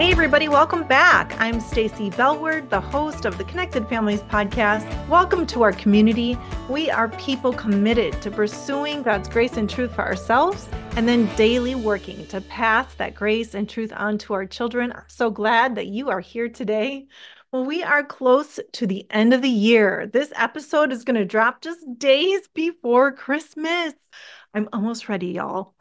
Hey everybody, welcome back. I'm Stacy Bellward, the host of the Connected Families podcast. Welcome to our community. We are people committed to pursuing God's grace and truth for ourselves and then daily working to pass that grace and truth on to our children. I'm so glad that you are here today. Well, we are close to the end of the year. This episode is going to drop just days before Christmas. I'm almost ready, y'all.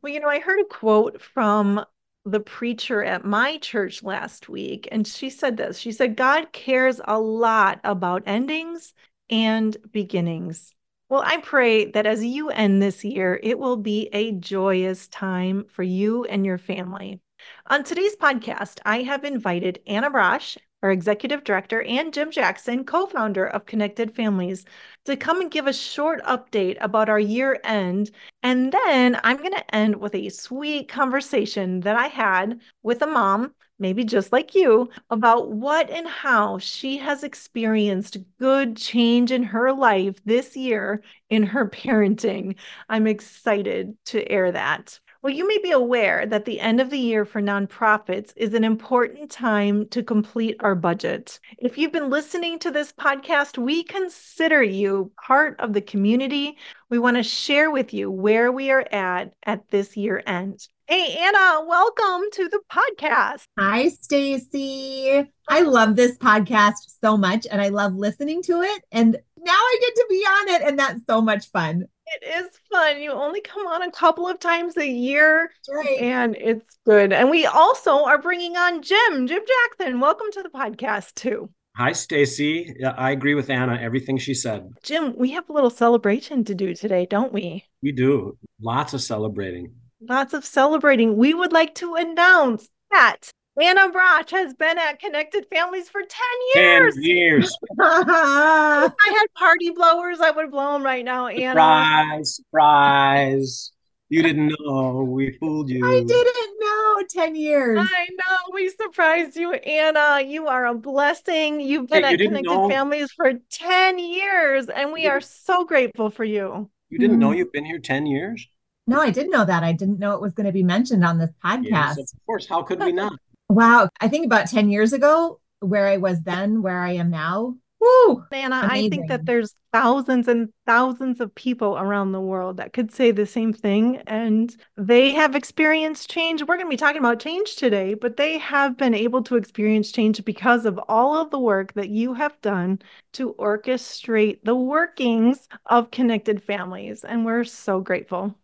Well, you know, I heard a quote from the preacher at my church last week, and she said this She said, God cares a lot about endings and beginnings. Well, I pray that as you end this year, it will be a joyous time for you and your family. On today's podcast, I have invited Anna Braasch our executive director, and Jim Jackson, co founder of Connected Families, to come and give a short update about our year end. And then I'm going to end with a sweet conversation that I had with a mom, maybe just like you, about what and how she has experienced good change in her life this year in her parenting. I'm excited to air that. Well, you may be aware that the end of the year for nonprofits is an important time to complete our budget. If you've been listening to this podcast, we consider you part of the community. We want to share with you where we are at at this year end. Hey, Anna, welcome to the podcast. Hi, Stacy. I love this podcast so much and I love listening to it. And now I get to be on it, and that's so much fun. It is fun. You only come on a couple of times a year, right. and it's good. And we also are bringing on Jim, Jim Jackson. Welcome to the podcast too. Hi, Stacy. I agree with Anna. Everything she said. Jim, we have a little celebration to do today, don't we? We do. Lots of celebrating. Lots of celebrating. We would like to announce that Anna Braasch has been at Connected Families for 10 years. 10 years. if I had party blowers, I would blow them right now, Anna. Surprise, surprise. You didn't know. We fooled you. I didn't know. 10 years. I know. We surprised you, Anna. You are a blessing. You've been hey, at Connected know. Families for 10 years, and we are so grateful for you. You didn't know mm-hmm. you've been here 10 years? No, I didn't know that. I didn't know it was going to be mentioned on this podcast. Yes, of course. How could we not? Wow. I think about 10 years ago, where I was then, where I am now. Woo! Anna, Amazing. I think that there's thousands and thousands of people around the world that could say the same thing and they have experienced change. We're going to be talking about change today, but they have been able to experience change because of all of the work that you have done to orchestrate the workings of connected families. And we're so grateful.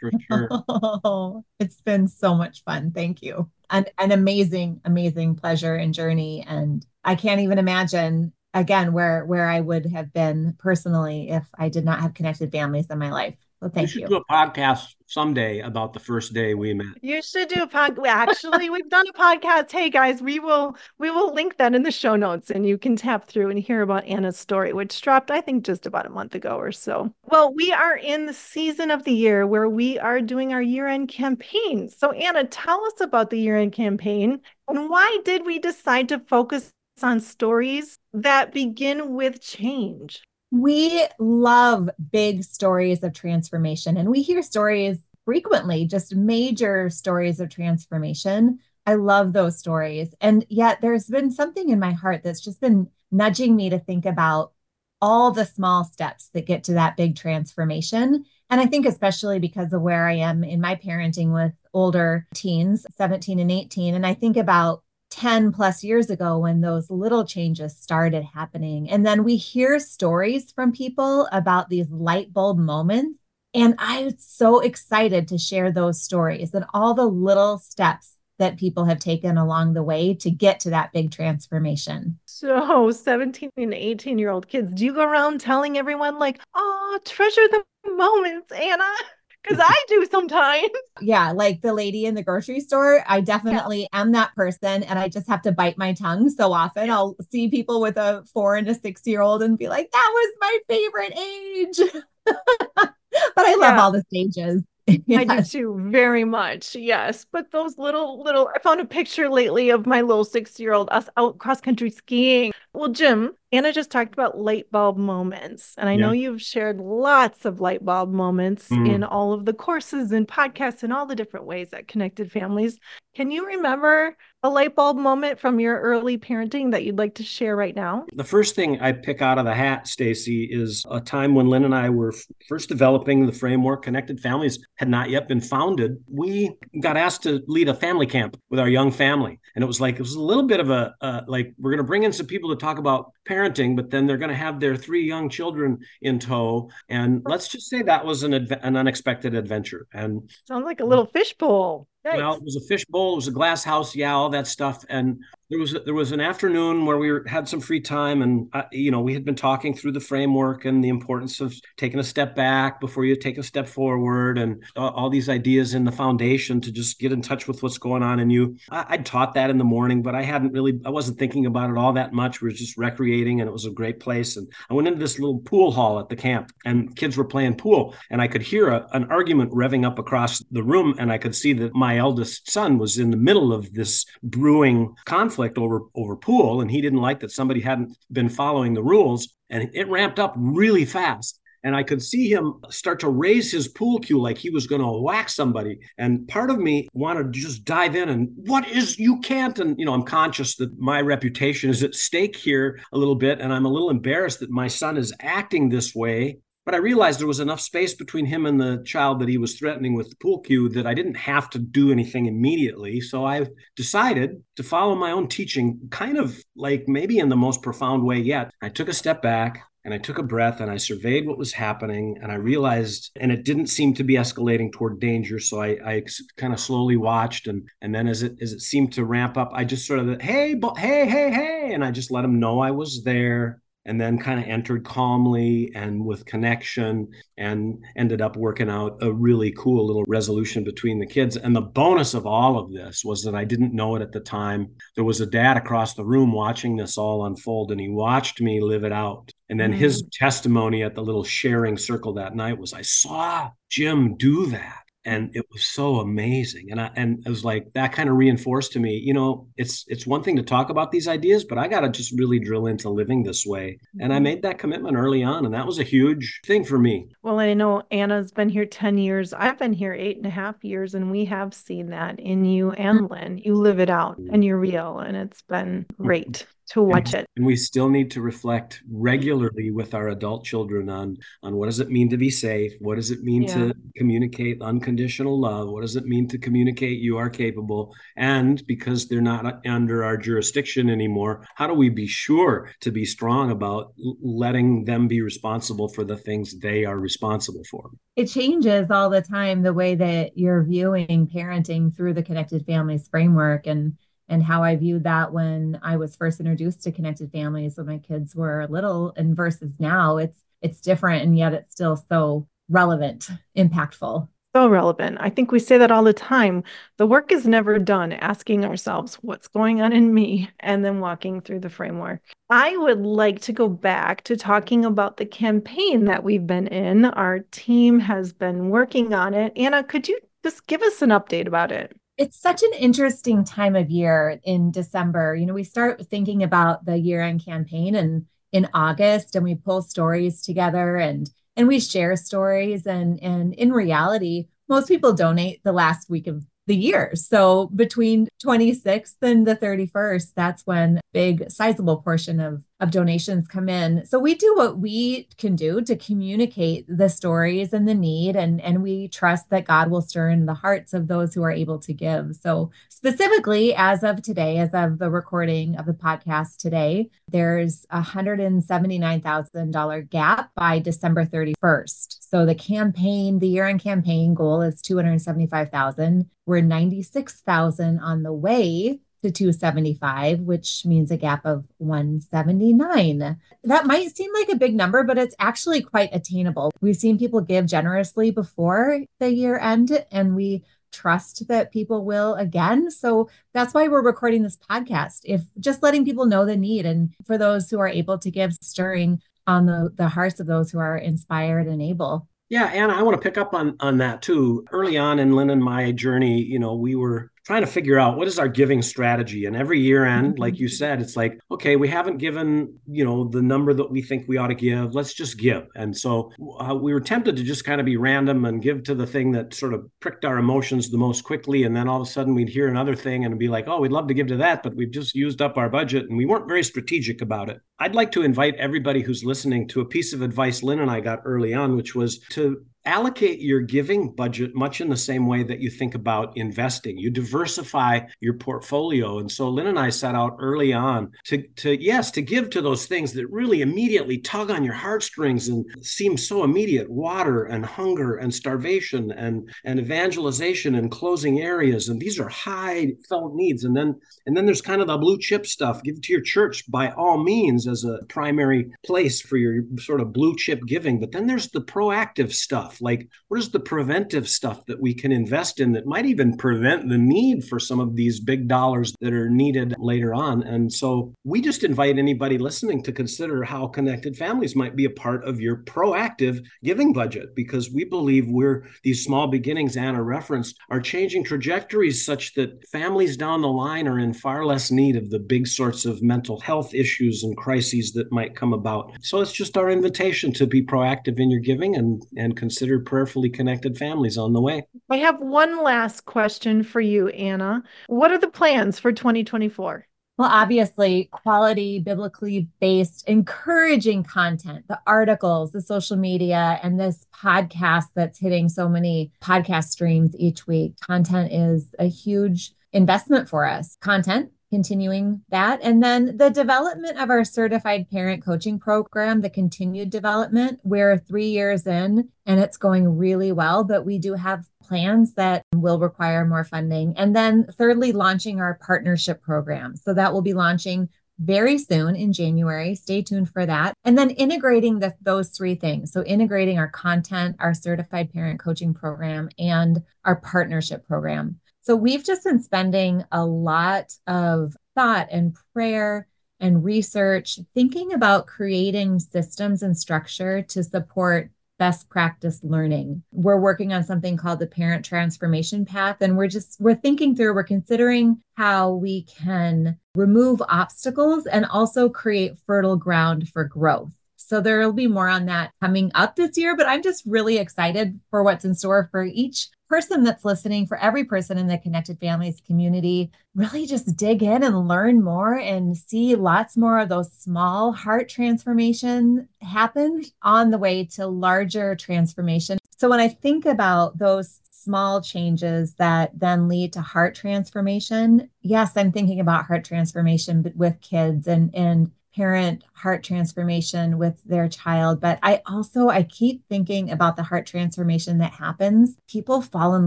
For sure. Oh, it's been so much fun. Thank you an, an amazing, amazing pleasure and journey. And I can't even imagine again where where I would have been personally if I did not have connected families in my life. Well, thank you. you. do a podcast someday about the first day we met. You should do a podcast. Actually, we've done a podcast. Hey guys, we will we will link that in the show notes, and you can tap through and hear about Anna's story, which dropped I think just about a month ago or so. Well, we are in the season of the year where we are doing our year-end campaign. So Anna, tell us about the year-end campaign and why did we decide to focus on stories that begin with change? We love big stories of transformation, and we hear stories frequently, just major stories of transformation. I love those stories. And yet, there's been something in my heart that's just been nudging me to think about all the small steps that get to that big transformation. And I think, especially because of where I am in my parenting with older teens, 17 and 18, and I think about 10 plus years ago when those little changes started happening. And then we hear stories from people about these light bulb moments. And I'm so excited to share those stories and all the little steps that people have taken along the way to get to that big transformation. So, 17 and 18 year old kids, do you go around telling everyone, like, oh, treasure the moments, Anna? because I do sometimes. Yeah, like the lady in the grocery store, I definitely yeah. am that person. And I just have to bite my tongue so often. I'll see people with a four and a six year old and be like, that was my favorite age. but I love yeah. all the stages. yes. I do too, very much. Yes. But those little, little, I found a picture lately of my little six year old us out cross country skiing. Well, Jim, Anna just talked about light bulb moments. And I Yeah. know you've shared lots of light bulb moments Mm. in all of the courses and podcasts and all the different ways that connected families. Can you remember a light bulb moment from your early parenting that you'd like to share right now? The first thing I pick out of the hat, Stacy, is a time when Lynn and I were first developing the framework. Connected Families had not yet been founded. We got asked to lead a family camp with our young family, and it was like it was a little bit of a uh, like we're going to bring in some people to talk about parenting, but then they're going to have their three young children in tow, and let's just say that was an adve- an unexpected adventure. And Sounds like a little fishbowl. Well, it was a fish bowl, it was a glass house, yeah, all that stuff. And there was there was an afternoon where we were, had some free time, and uh, you know we had been talking through the framework and the importance of taking a step back before you take a step forward, and all, all these ideas in the foundation to just get in touch with what's going on in you. I, I'd taught that in the morning, but I hadn't really, I wasn't thinking about it all that much. We were just recreating, and it was a great place. And I went into this little pool hall at the camp, and kids were playing pool, and I could hear a, an argument revving up across the room, and I could see that my eldest son was in the middle of this brewing conflict over over pool, and he didn't like that somebody hadn't been following the rules, and it ramped up really fast. And I could see him start to raise his pool cue like he was going to whack somebody. And part of me wanted to just dive in and, what is, you can't. And, you know, I'm conscious that my reputation is at stake here a little bit. And I'm a little embarrassed that my son is acting this way. But I realized there was enough space between him and the child that he was threatening with the pool cue that I didn't have to do anything immediately. So I decided to follow my own teaching, kind of like maybe in the most profound way yet. I took a step back and I took a breath and I surveyed what was happening and I realized, and it didn't seem to be escalating toward danger. So I, I kind of slowly watched and and then as it as it seemed to ramp up, I just sort of hey bo- hey hey hey, and I just let him know I was there and then kind of entered calmly and with connection and ended up working out a really cool little resolution between the kids. And the bonus of all of this was that I didn't know it at the time. There was a dad across the room watching this all unfold, and he watched me live it out. And then his mm. testimony at the little sharing circle that night was I saw Jim do that and it was so amazing and i and it was like that kind of reinforced to me you know it's it's one thing to talk about these ideas but i got to just really drill into living this way. And i mm-hmm. made that commitment early on and that was a huge thing for me. Well, I know Anna's been here 10 years. I've been here eight and a half years, and we have seen that in you and mm. Lynn. You live it out and mm. you're real, and it's been mm-hmm. great to watch it. and we still need to reflect regularly with our adult children on on what does it mean to be safe? What does it mean Yeah. to communicate unconditional love? What does it mean to communicate you are capable? And because they're not under our jurisdiction anymore how do we be sure to be strong about letting them be responsible for the things they are responsible for? It changes all the time the way that you're viewing parenting through the connected families framework. And and how I viewed that when I was first introduced to connected families when my kids were little and versus now it's it's different and yet it's still so relevant impactful So relevant. I think we say that all the time. The work is never done asking ourselves what's going on in me and then walking through the framework. I would like to go back to talking about the campaign that we've been in. Our team has been working on it. Anna, could you just give us an update about it? It's such an interesting time of year in December. You know, we start thinking about the year end campaign and in August and we pull stories together and and we share stories and and in reality, most people donate the last week of the year. So between 26th and the 31st, that's when big sizable portion of of donations come in. So we do what we can do to communicate the stories and the need and and we trust that God will stir in the hearts of those who are able to give. So specifically as of today as of the recording of the podcast today, there's a $179,000 gap by December 31st. So the campaign, the year-end campaign goal is 275,000. We're 96,000 on the way to 275, which means a gap of 179. That might seem like a big number, but it's actually quite attainable. We've seen people give generously before the year end, and we trust that people will again. So that's why we're recording this podcast. If just letting people know the need and for those who are able to give, stirring on the, the hearts of those who are inspired and able. Yeah, Anna, I want to pick up on on that too. Early on in Lynn and my journey, you know, we were trying to figure out what is our giving strategy. And every year end, like you said, it's like, okay, we haven't given, you know, the number that we think we ought to give. Let's just give. And so uh, we were tempted to just kind of be random and give to the thing that sort of pricked our emotions the most quickly. And then all of a sudden we'd hear another thing and be like, oh, we'd love to give to that, but we've just used up our budget and we weren't very strategic about it. I'd like to invite everybody who's listening to a piece of advice Lynn and I got early on, which was to allocate your giving budget much in the same way that you think about investing. You diversify your portfolio. And so Lynn and I set out early on to, to yes, to give to those things that really immediately tug on your heartstrings and seem so immediate water and hunger and starvation and, and evangelization and closing areas. And these are high felt needs. And then and then there's kind of the blue chip stuff. Give to your church by all means as a primary place for your sort of blue chip giving. But then there's the proactive stuff stuff? Like, what is the preventive stuff that we can invest in that might even prevent the need for some of these big dollars that are needed later on? And so we just invite anybody listening to consider how connected families might be a part of your proactive giving budget because we believe we're these small beginnings Anna referenced are changing trajectories such that families down the line are in far less need of the big sorts of mental health issues and crises that might come about. So it's just our invitation to be proactive in your giving and and consider consider prayerfully connected families on the way. I have one last question for you, Anna. What are the plans for 2024? Well, obviously, quality, biblically based, encouraging content, the articles, the social media, and this podcast that's hitting so many podcast streams each week. Content is a huge investment for us. Content continuing that. And then the development of our certified parent coaching program, the continued development, we're three years in and it's going really well, but we do have plans that will require more funding. And then thirdly, launching our partnership program. So that will be launching very soon in January. Stay tuned for that. And then integrating the, those three things. So, integrating our content, our certified parent coaching program, and our partnership program. So we've just been spending a lot of thought and prayer and research thinking about creating systems and structure to support best practice learning. We're working on something called the parent transformation path and we're just we're thinking through we're considering how we can remove obstacles and also create fertile ground for growth. So there will be more on that coming up this year, but I'm just really excited for what's in store for each person that's listening, for every person in the Connected Families community. Really just dig in and learn more and see lots more of those small heart transformation happen on the way to larger transformation. So when I think about those small changes that then lead to heart transformation, yes, I'm thinking about heart transformation with kids and and parent heart transformation with their child but i also i keep thinking about the heart transformation that happens people fall in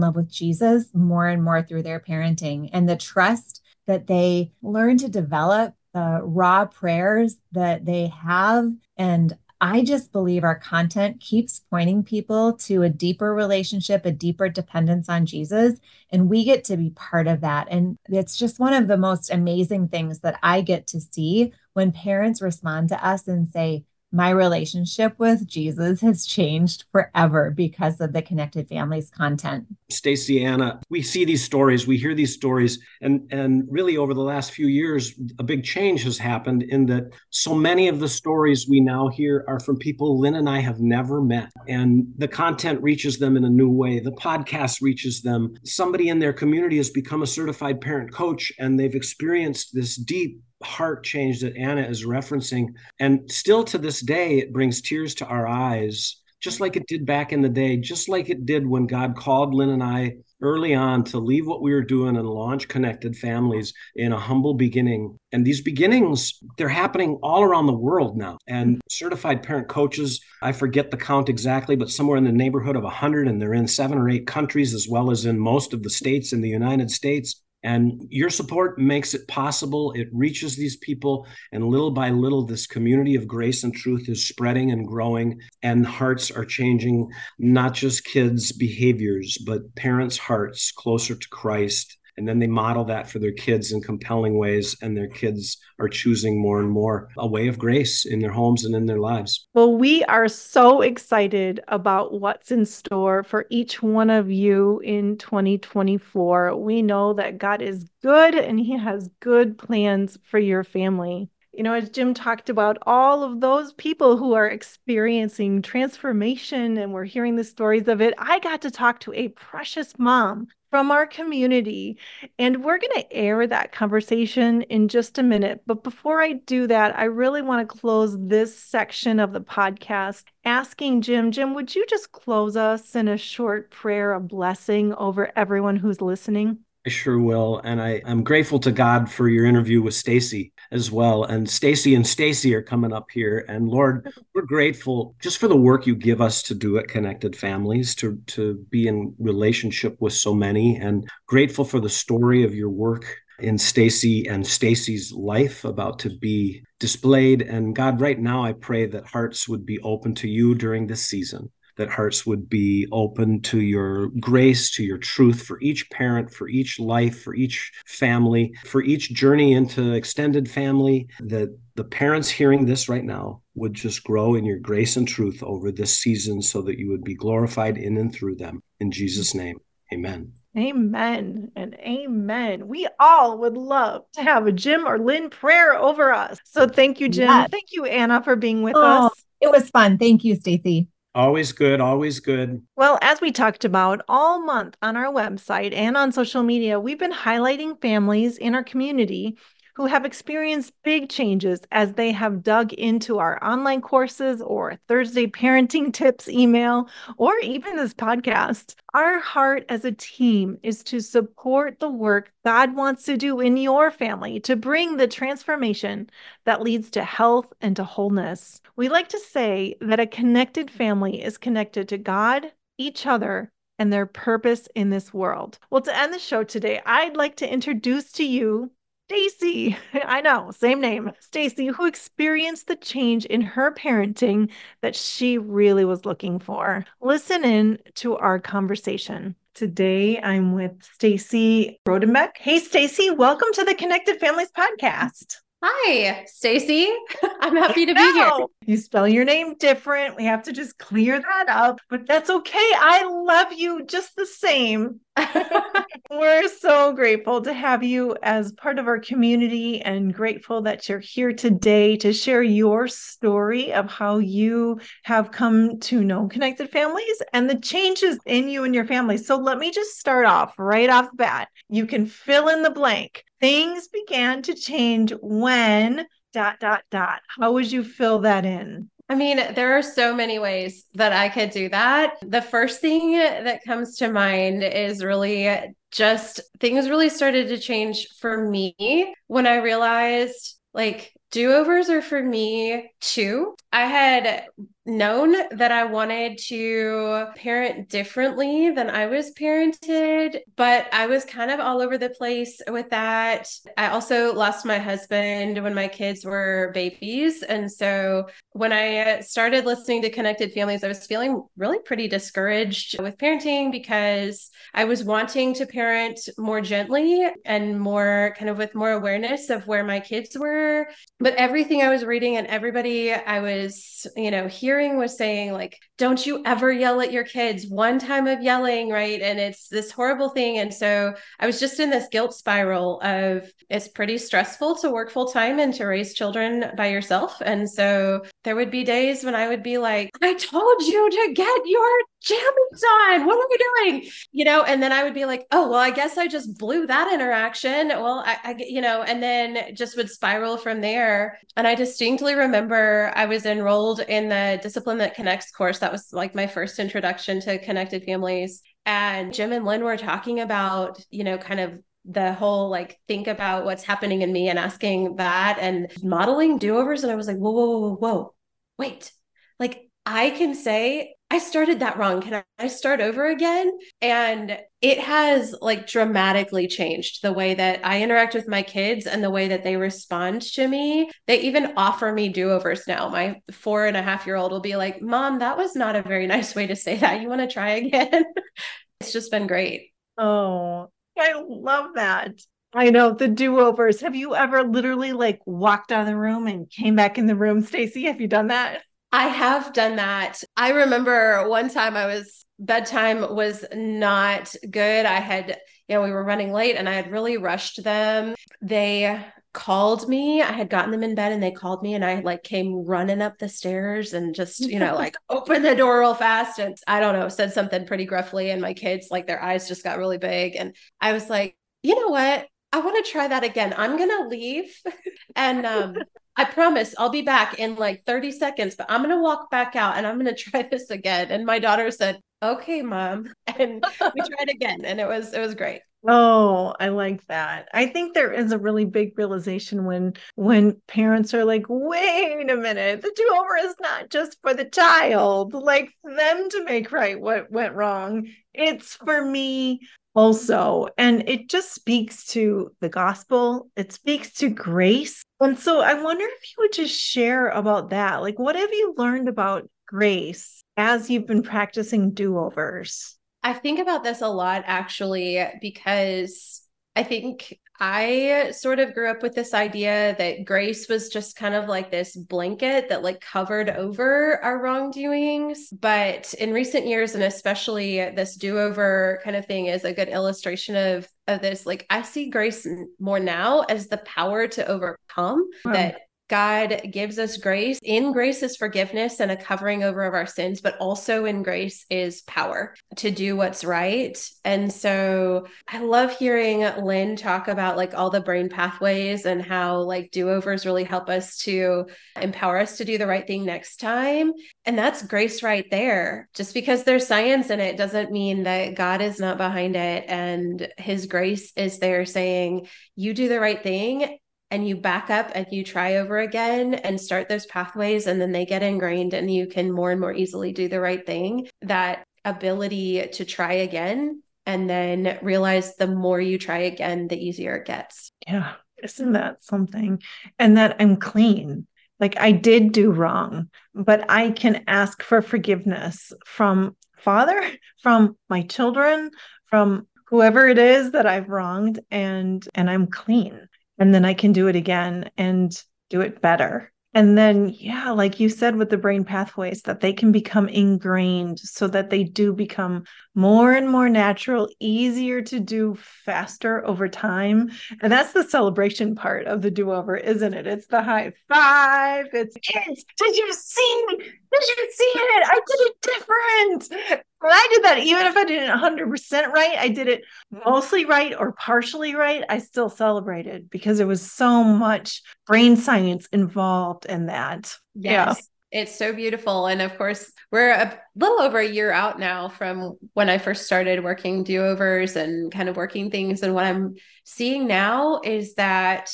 love with jesus more and more through their parenting and the trust that they learn to develop the raw prayers that they have and I just believe our content keeps pointing people to a deeper relationship, a deeper dependence on Jesus. And we get to be part of that. And it's just one of the most amazing things that I get to see when parents respond to us and say, my relationship with Jesus has changed forever because of the Connected Families content. Stacy Anna, we see these stories, we hear these stories, and and really over the last few years, a big change has happened in that so many of the stories we now hear are from people Lynn and I have never met, and the content reaches them in a new way. The podcast reaches them. Somebody in their community has become a certified parent coach, and they've experienced this deep heart change that Anna is referencing. And still to this day, it brings tears to our eyes, just like it did back in the day, just like it did when God called Lynn and I early on to leave what we were doing and launch connected families in a humble beginning. And these beginnings, they're happening all around the world now. And certified parent coaches, I forget the count exactly, but somewhere in the neighborhood of 100, and they're in seven or eight countries as well as in most of the states in the United States. And your support makes it possible. It reaches these people. And little by little, this community of grace and truth is spreading and growing. And hearts are changing, not just kids' behaviors, but parents' hearts closer to Christ and then they model that for their kids in compelling ways and their kids are choosing more and more a way of grace in their homes and in their lives. Well we are so excited about what's in store for each one of you in 2024 we know that god is good and he has good plans for your family. You know, as Jim talked about, all of those people who are experiencing transformation and we're hearing the stories of it, I got to talk to a precious mom from our community. And we're going to air that conversation in just a minute. But before I do that, I really want to close this section of the podcast asking Jim, Jim, would you just close us in a short prayer of blessing over everyone who's listening? I sure will. And I, I'm grateful to God for your interview with Stacy as well. And Stacy and Stacy are coming up here. And Lord, we're grateful just for the work you give us to do at Connected Families, to, to be in relationship with so many, and grateful for the story of your work in Stacy and Stacy's life about to be displayed. And God, right now I pray that hearts would be open to you during this season that hearts would be open to your grace, to your truth for each parent, for each life, for each family, for each journey into extended family, that the parents hearing this right now would just grow in your grace and truth over this season so that you would be glorified in and through them. In Jesus' name, amen. Amen and amen. We all would love to have a Jim or Lynn prayer over us. So thank you, Jim. Yes. Thank you, Anna, for being with oh, us. It was fun. Thank you, Stacy. Always good, always good. Well, as we talked about all month on our website and on social media, we've been highlighting families in our community who have experienced big changes as they have dug into our online courses or Thursday parenting tips email or even this podcast. Our heart as a team is to support the work God wants to do in your family to bring the transformation that leads to health and to wholeness. We like to say that a connected family is connected to God, each other, and their purpose in this world. Well, to end the show today, I'd like to introduce to you Stacy, I know, same name, Stacy, who experienced the change in her parenting that she really was looking for. Listen in to our conversation. Today I'm with Stacey Rodenbeck. Hey Stacy, welcome to the Connected Families podcast. Hi, Stacy. I'm happy to be here. You spell your name different. We have to just clear that up, but that's okay. I love you just the same. We're so grateful to have you as part of our community and grateful that you're here today to share your story of how you have come to know connected families and the changes in you and your family. So let me just start off right off the bat. You can fill in the blank things began to change when dot dot dot how would you fill that in I mean, there are so many ways that I could do that. The first thing that comes to mind is really just things really started to change for me when I realized like do overs are for me too. I had known that I wanted to parent differently than I was parented, but I was kind of all over the place with that. I also lost my husband when my kids were babies. And so when I uh, started listening to Connected Families, I was feeling really pretty discouraged with parenting because I was wanting to parent more gently and more kind of with more awareness of where my kids were. But everything I was reading and everybody I was, you know, hearing hearing was saying like don't you ever yell at your kids one time of yelling right? And it's this horrible thing. And so i was just in this guilt spiral of it's pretty stressful to work full time and to raise children by yourself. And so there would be days when i would be like i told you to get your jammies on. What are we doing? You know and then i would be like oh well i guess i just blew that interaction. Well I, I you know and then just would spiral from there. And i distinctly remember i was enrolled in the Discipline That Connects course. That was like my first introduction to connected families. And Jim and Lynn were talking about, you know, kind of the whole like think about what's happening in me and asking that and modeling do overs. And I was like, whoa, whoa, whoa, whoa, wait. Like I can say I started that wrong. Can I start over again? And it has like dramatically changed the way that I interact with my kids and the way that they respond to me. They even offer me do overs now. My four and a half year old will be like, Mom, that was not a very nice way to say that. You want to try again? it's just been great. Oh, I love that. I know the do-overs. Have you ever literally like walked out of the room and came back in the room, Stacy? Have you done that? I have done that. I remember one time I was bedtime was not good. I had, you know, we were running late and I had really rushed them. They called me. I had gotten them in bed and they called me and I like came running up the stairs and just, you know, like open the door real fast and I don't know, said something pretty gruffly and my kids like their eyes just got really big and I was like, "You know what? I want to try that again. I'm going to leave and um I promise I'll be back in like 30 seconds, but I'm going to walk back out and I'm going to try this again. And my daughter said, "Okay, mom." And we tried again and it was it was great. Oh, I like that. I think there is a really big realization when when parents are like, "Wait a minute, the do-over is not just for the child, like them to make right what went wrong. It's for me also." And it just speaks to the gospel. It speaks to grace. And so I wonder if you would just share about that. Like what have you learned about grace as you've been practicing do-overs? I think about this a lot actually because I think I sort of grew up with this idea that grace was just kind of like this blanket that like covered over our wrongdoings. But in recent years, and especially this do over kind of thing, is a good illustration of of this. Like I see grace more now as the power to overcome wow. that God gives us grace. In grace is forgiveness and a covering over of our sins, but also in grace is power to do what's right. And so I love hearing Lynn talk about like all the brain pathways and how like do overs really help us to empower us to do the right thing next time. And that's grace right there. Just because there's science in it doesn't mean that God is not behind it. And his grace is there saying, you do the right thing and you back up and you try over again and start those pathways and then they get ingrained and you can more and more easily do the right thing that ability to try again and then realize the more you try again the easier it gets. Yeah isn't that something? And that i'm clean. Like i did do wrong but i can ask for forgiveness from father from my children from whoever it is that i've wronged and and i'm clean and then I can do it again and do it better. And then, yeah, like you said with the brain pathways, that they can become ingrained so that they do become more and more natural, easier to do faster over time. And that's the celebration part of the do over, isn't it? It's the high five. It's kids. Did you see? Did you see it? I did it different. When I did that, even if I didn't 100% right, I did it mostly right or partially right. I still celebrated because there was so much brain science involved in that. Yes. Yeah. It's so beautiful. And of course, we're a little over a year out now from when I first started working do overs and kind of working things. And what I'm seeing now is that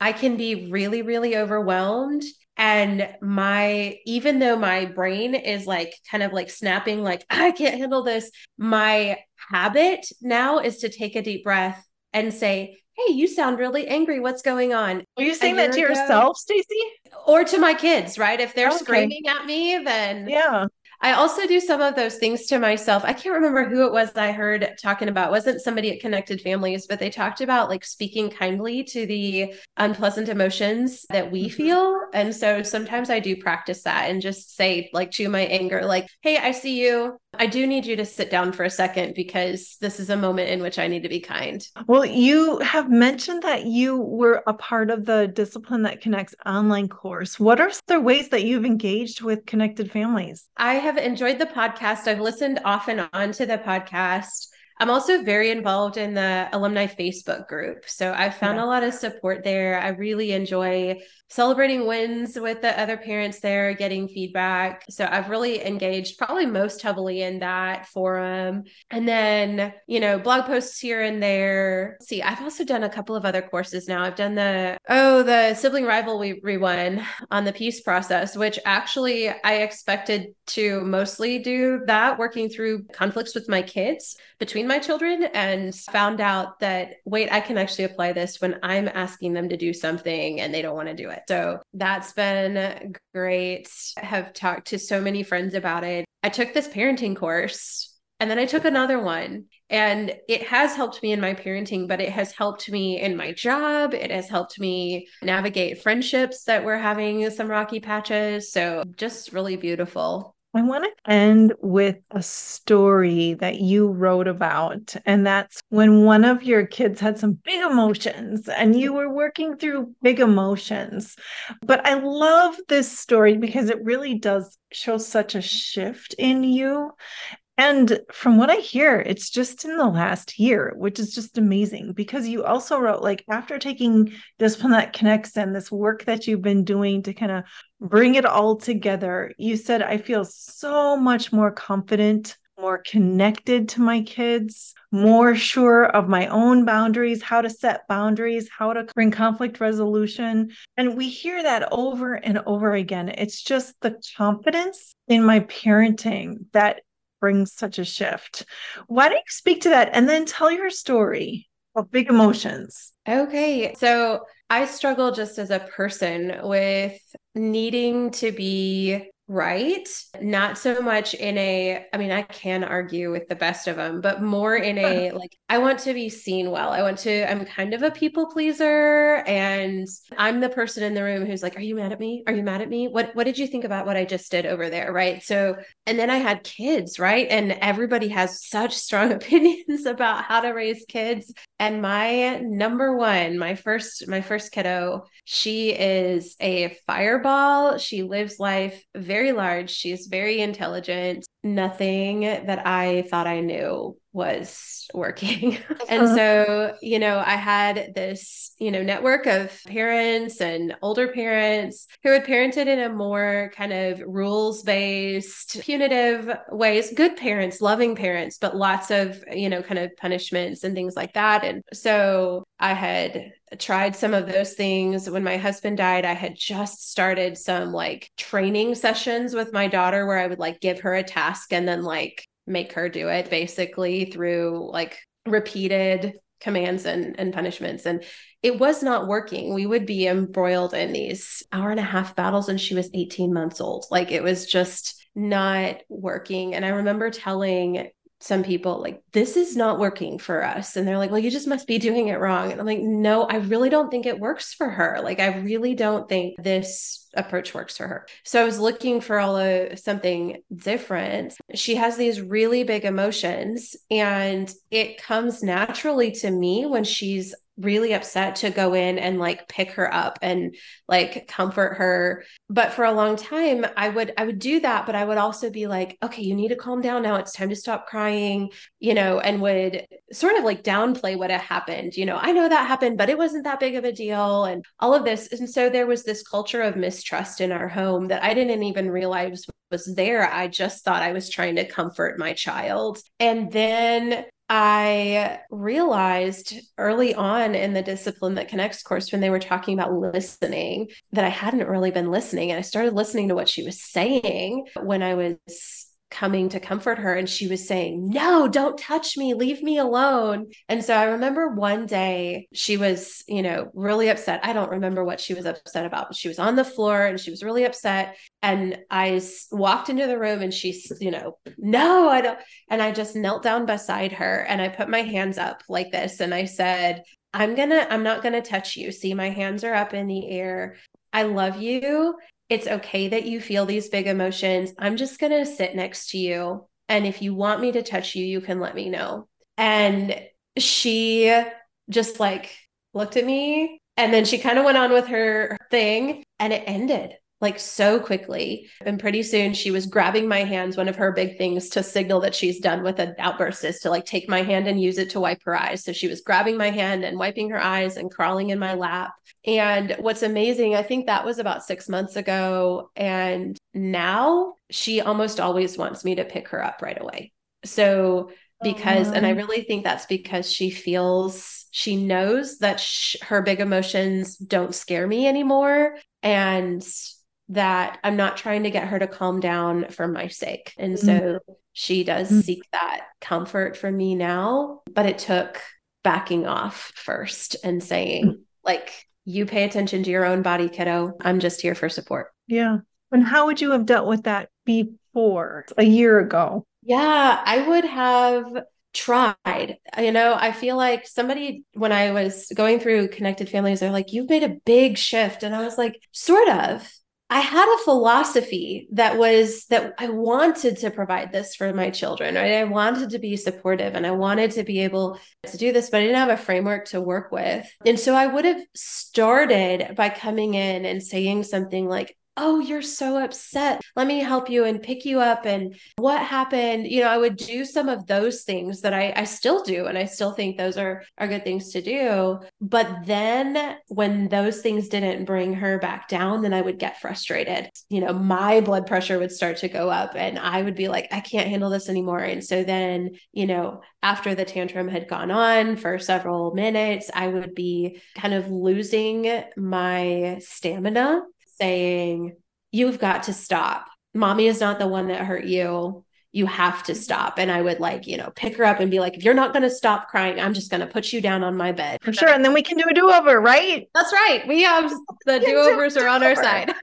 I can be really, really overwhelmed and my even though my brain is like kind of like snapping like i can't handle this my habit now is to take a deep breath and say hey you sound really angry what's going on are you saying that to ago, yourself stacy or to my kids right if they're okay. screaming at me then yeah I also do some of those things to myself. I can't remember who it was I heard talking about. It wasn't somebody at Connected Families, but they talked about like speaking kindly to the unpleasant emotions that we mm-hmm. feel. And so sometimes I do practice that and just say like to my anger like, "Hey, I see you. I do need you to sit down for a second because this is a moment in which I need to be kind. Well, you have mentioned that you were a part of the Discipline That Connects online course. What are the ways that you've engaged with connected families? I have enjoyed the podcast. I've listened off and on to the podcast. I'm also very involved in the alumni Facebook group. So I've found yeah. a lot of support there. I really enjoy celebrating wins with the other parents there, getting feedback. So I've really engaged probably most heavily in that forum. And then, you know, blog posts here and there. See, I've also done a couple of other courses now. I've done the, oh, the sibling rivalry one on the peace process, which actually I expected to mostly do that working through conflicts with my kids between my children and found out that, wait, I can actually apply this when I'm asking them to do something and they don't want to do it it. So that's been great. I have talked to so many friends about it. I took this parenting course And then I took another one. And it has helped me in my parenting, but it has helped me in my job. It has helped me navigate friendships that were having some rocky patches. So just really beautiful. I want to end with a story that you wrote about. And that's when one of your kids had some big emotions and you were working through big emotions. But I love this story because it really does show such a shift in you. And from what I hear, it's just in the last year, which is just amazing because you also wrote like after taking Discipline That Connects and this work that you've been doing to kind of bring it all together, you said, I feel so much more confident, more connected to my kids, more sure of my own boundaries, how to set boundaries, how to bring conflict resolution. And we hear that over and over again. It's just the confidence in my parenting that brings such a shift. Why don't you speak to that and then tell your story of big emotions? Okay. So I struggle just as a person with needing to be right? Not so much in a i mean i can argue with the best of them but more in a like i want to be seen well. I want to i'm kind of a people pleaser and i'm the person in the room who's like are you mad at me? Are you mad at me? What what did you think about what i just did over there? Right? So and then i had kids right? And everybody has such strong opinions about how to raise kids. And my number one my first my first kiddo she is a fireball. She lives life very very large. She's very intelligent. Nothing that I thought I knew was working. and so, you know, I had this, you know, network of parents and older parents who had parented in a more kind of rules based, punitive ways, good parents, loving parents, but lots of, you know, kind of punishments and things like that. And so I had tried some of those things. When my husband died, I had just started some like training sessions with my daughter where I would like give her a task and then like make her do it basically through like repeated commands and, and punishments. And it was not working. We would be embroiled in these hour and a half battles, and she was 18 months old. Like it was just not working. And I remember telling some people like this is not working for us and they're like well you just must be doing it wrong and i'm like no i really don't think it works for her. Like i really don't think this approach works for her. So i was looking for all of something different. She has these really big emotions and it comes naturally to me when she's really upset to go in and like pick her up and like comfort her. But for a long time i would i would do that but i would also be like okay you need to calm down. Now it's time to stop crying you know and would sort of like downplay what had happened. You know i know that happened but it wasn't that big of a deal and all of this. And so there was this culture of mistrust in our home that i didn't even realize was there. I just thought i was trying to comfort my child. And then I realized early on in the Discipline That Connects course when they were talking about listening that I hadn't really been listening. And I started listening to what she was saying when I was coming to comfort her and she was saying, No, don't touch me, leave me alone. And so I remember one day she was, you know, really upset. I don't remember what she was upset about, but she was on the floor and she was really upset. And I walked into the room and she's, you know, no, I don't. And I just knelt down beside her and I put my hands up like this and I said, I'm gonna, I'm not gonna touch you. See, my hands are up in the air. I love you it's okay that you feel these big emotions. I'm just going to sit next to you. And if you want me to touch you, you can let me know. And she just like looked at me and then she kind of went on with her thing and it ended like so quickly. And pretty soon she was grabbing my hands. One of her big things to signal that she's done with an outburst is to like take my hand and use it to wipe her eyes. So she was grabbing my hand and wiping her eyes and crawling in my lap. And what's amazing, I think that was about six months ago. And now she almost always wants me to pick her up right away. So because and i really think that's because she feels she knows that sh- her big emotions don't scare me anymore and that I'm not trying to get her to calm down for my sake. And mm-hmm. so she does mm-hmm. seek that comfort from me now, but it took backing off first and saying, mm-hmm. like, you pay attention to your own body, kiddo. I'm just here for support. Yeah. And how would you have dealt with that before a year ago? Yeah, I would have tried. You know, I feel like somebody, when I was going through connected families, they're like, you've made a big shift. And I was like, sort of. I had a philosophy that was that I wanted to provide this for my children, right? I wanted to be supportive and I wanted to be able to do this, but I didn't have a framework to work with. And so I would have started by coming in and saying something like, oh, you're so upset. Let me help you and pick you up. And what happened? You know, I would do some of those things that I, I still do. And I still think those are, are good things to do. But then when those things didn't bring her back down, then I would get frustrated. You know, my blood pressure would start to go up and I would be like, I can't handle this anymore. And so then, you know, after the tantrum had gone on for several minutes, I would be kind of losing my stamina saying, You've got to stop. Mommy is not the one that hurt you. You have to stop. And I would like, you know, pick her up and be like, if you're not going to stop crying, I'm just going to put you down on my bed. For sure. And then we can do a do over, right? That's right. We um, have the do overs are on our side.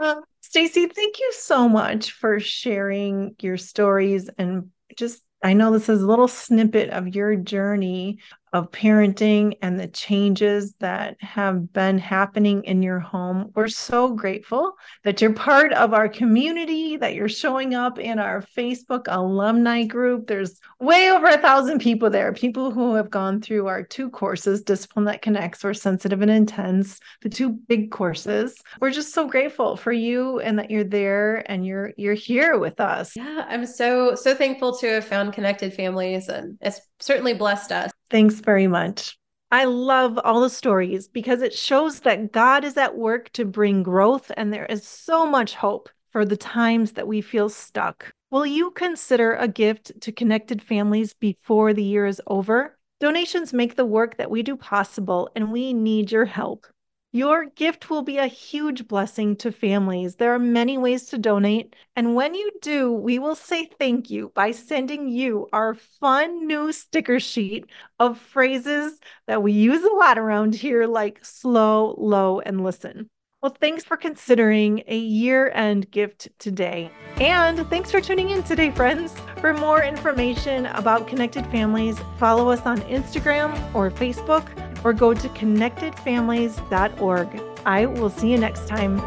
Stacey, thank you so much for sharing your stories and just I know this is a little snippet of your journey of parenting and the changes that have been happening in your home. We're so grateful that you're part of our community, that you're showing up in our Facebook alumni group. There's way over a thousand people there, people who have gone through our two courses, Discipline That Connects or Sensitive and Intense, the two big courses. We're just so grateful for you and that you're there and you're you're here with us. Yeah, I'm so so thankful to have found connected families and it's certainly blessed us. Thanks very much. I love all the stories because it shows that God is at work to bring growth, and there is so much hope for the times that we feel stuck. Will you consider a gift to connected families before the year is over? Donations make the work that we do possible, and we need your help. Your gift will be a huge blessing to families. There are many ways to donate. And when you do, we will say thank you by sending you our fun new sticker sheet of phrases that we use a lot around here, like slow, low, and listen. Well, thanks for considering a year end gift today. And thanks for tuning in today, friends. For more information about Connected Families, follow us on Instagram or Facebook or go to connectedfamilies.org. I will see you next time.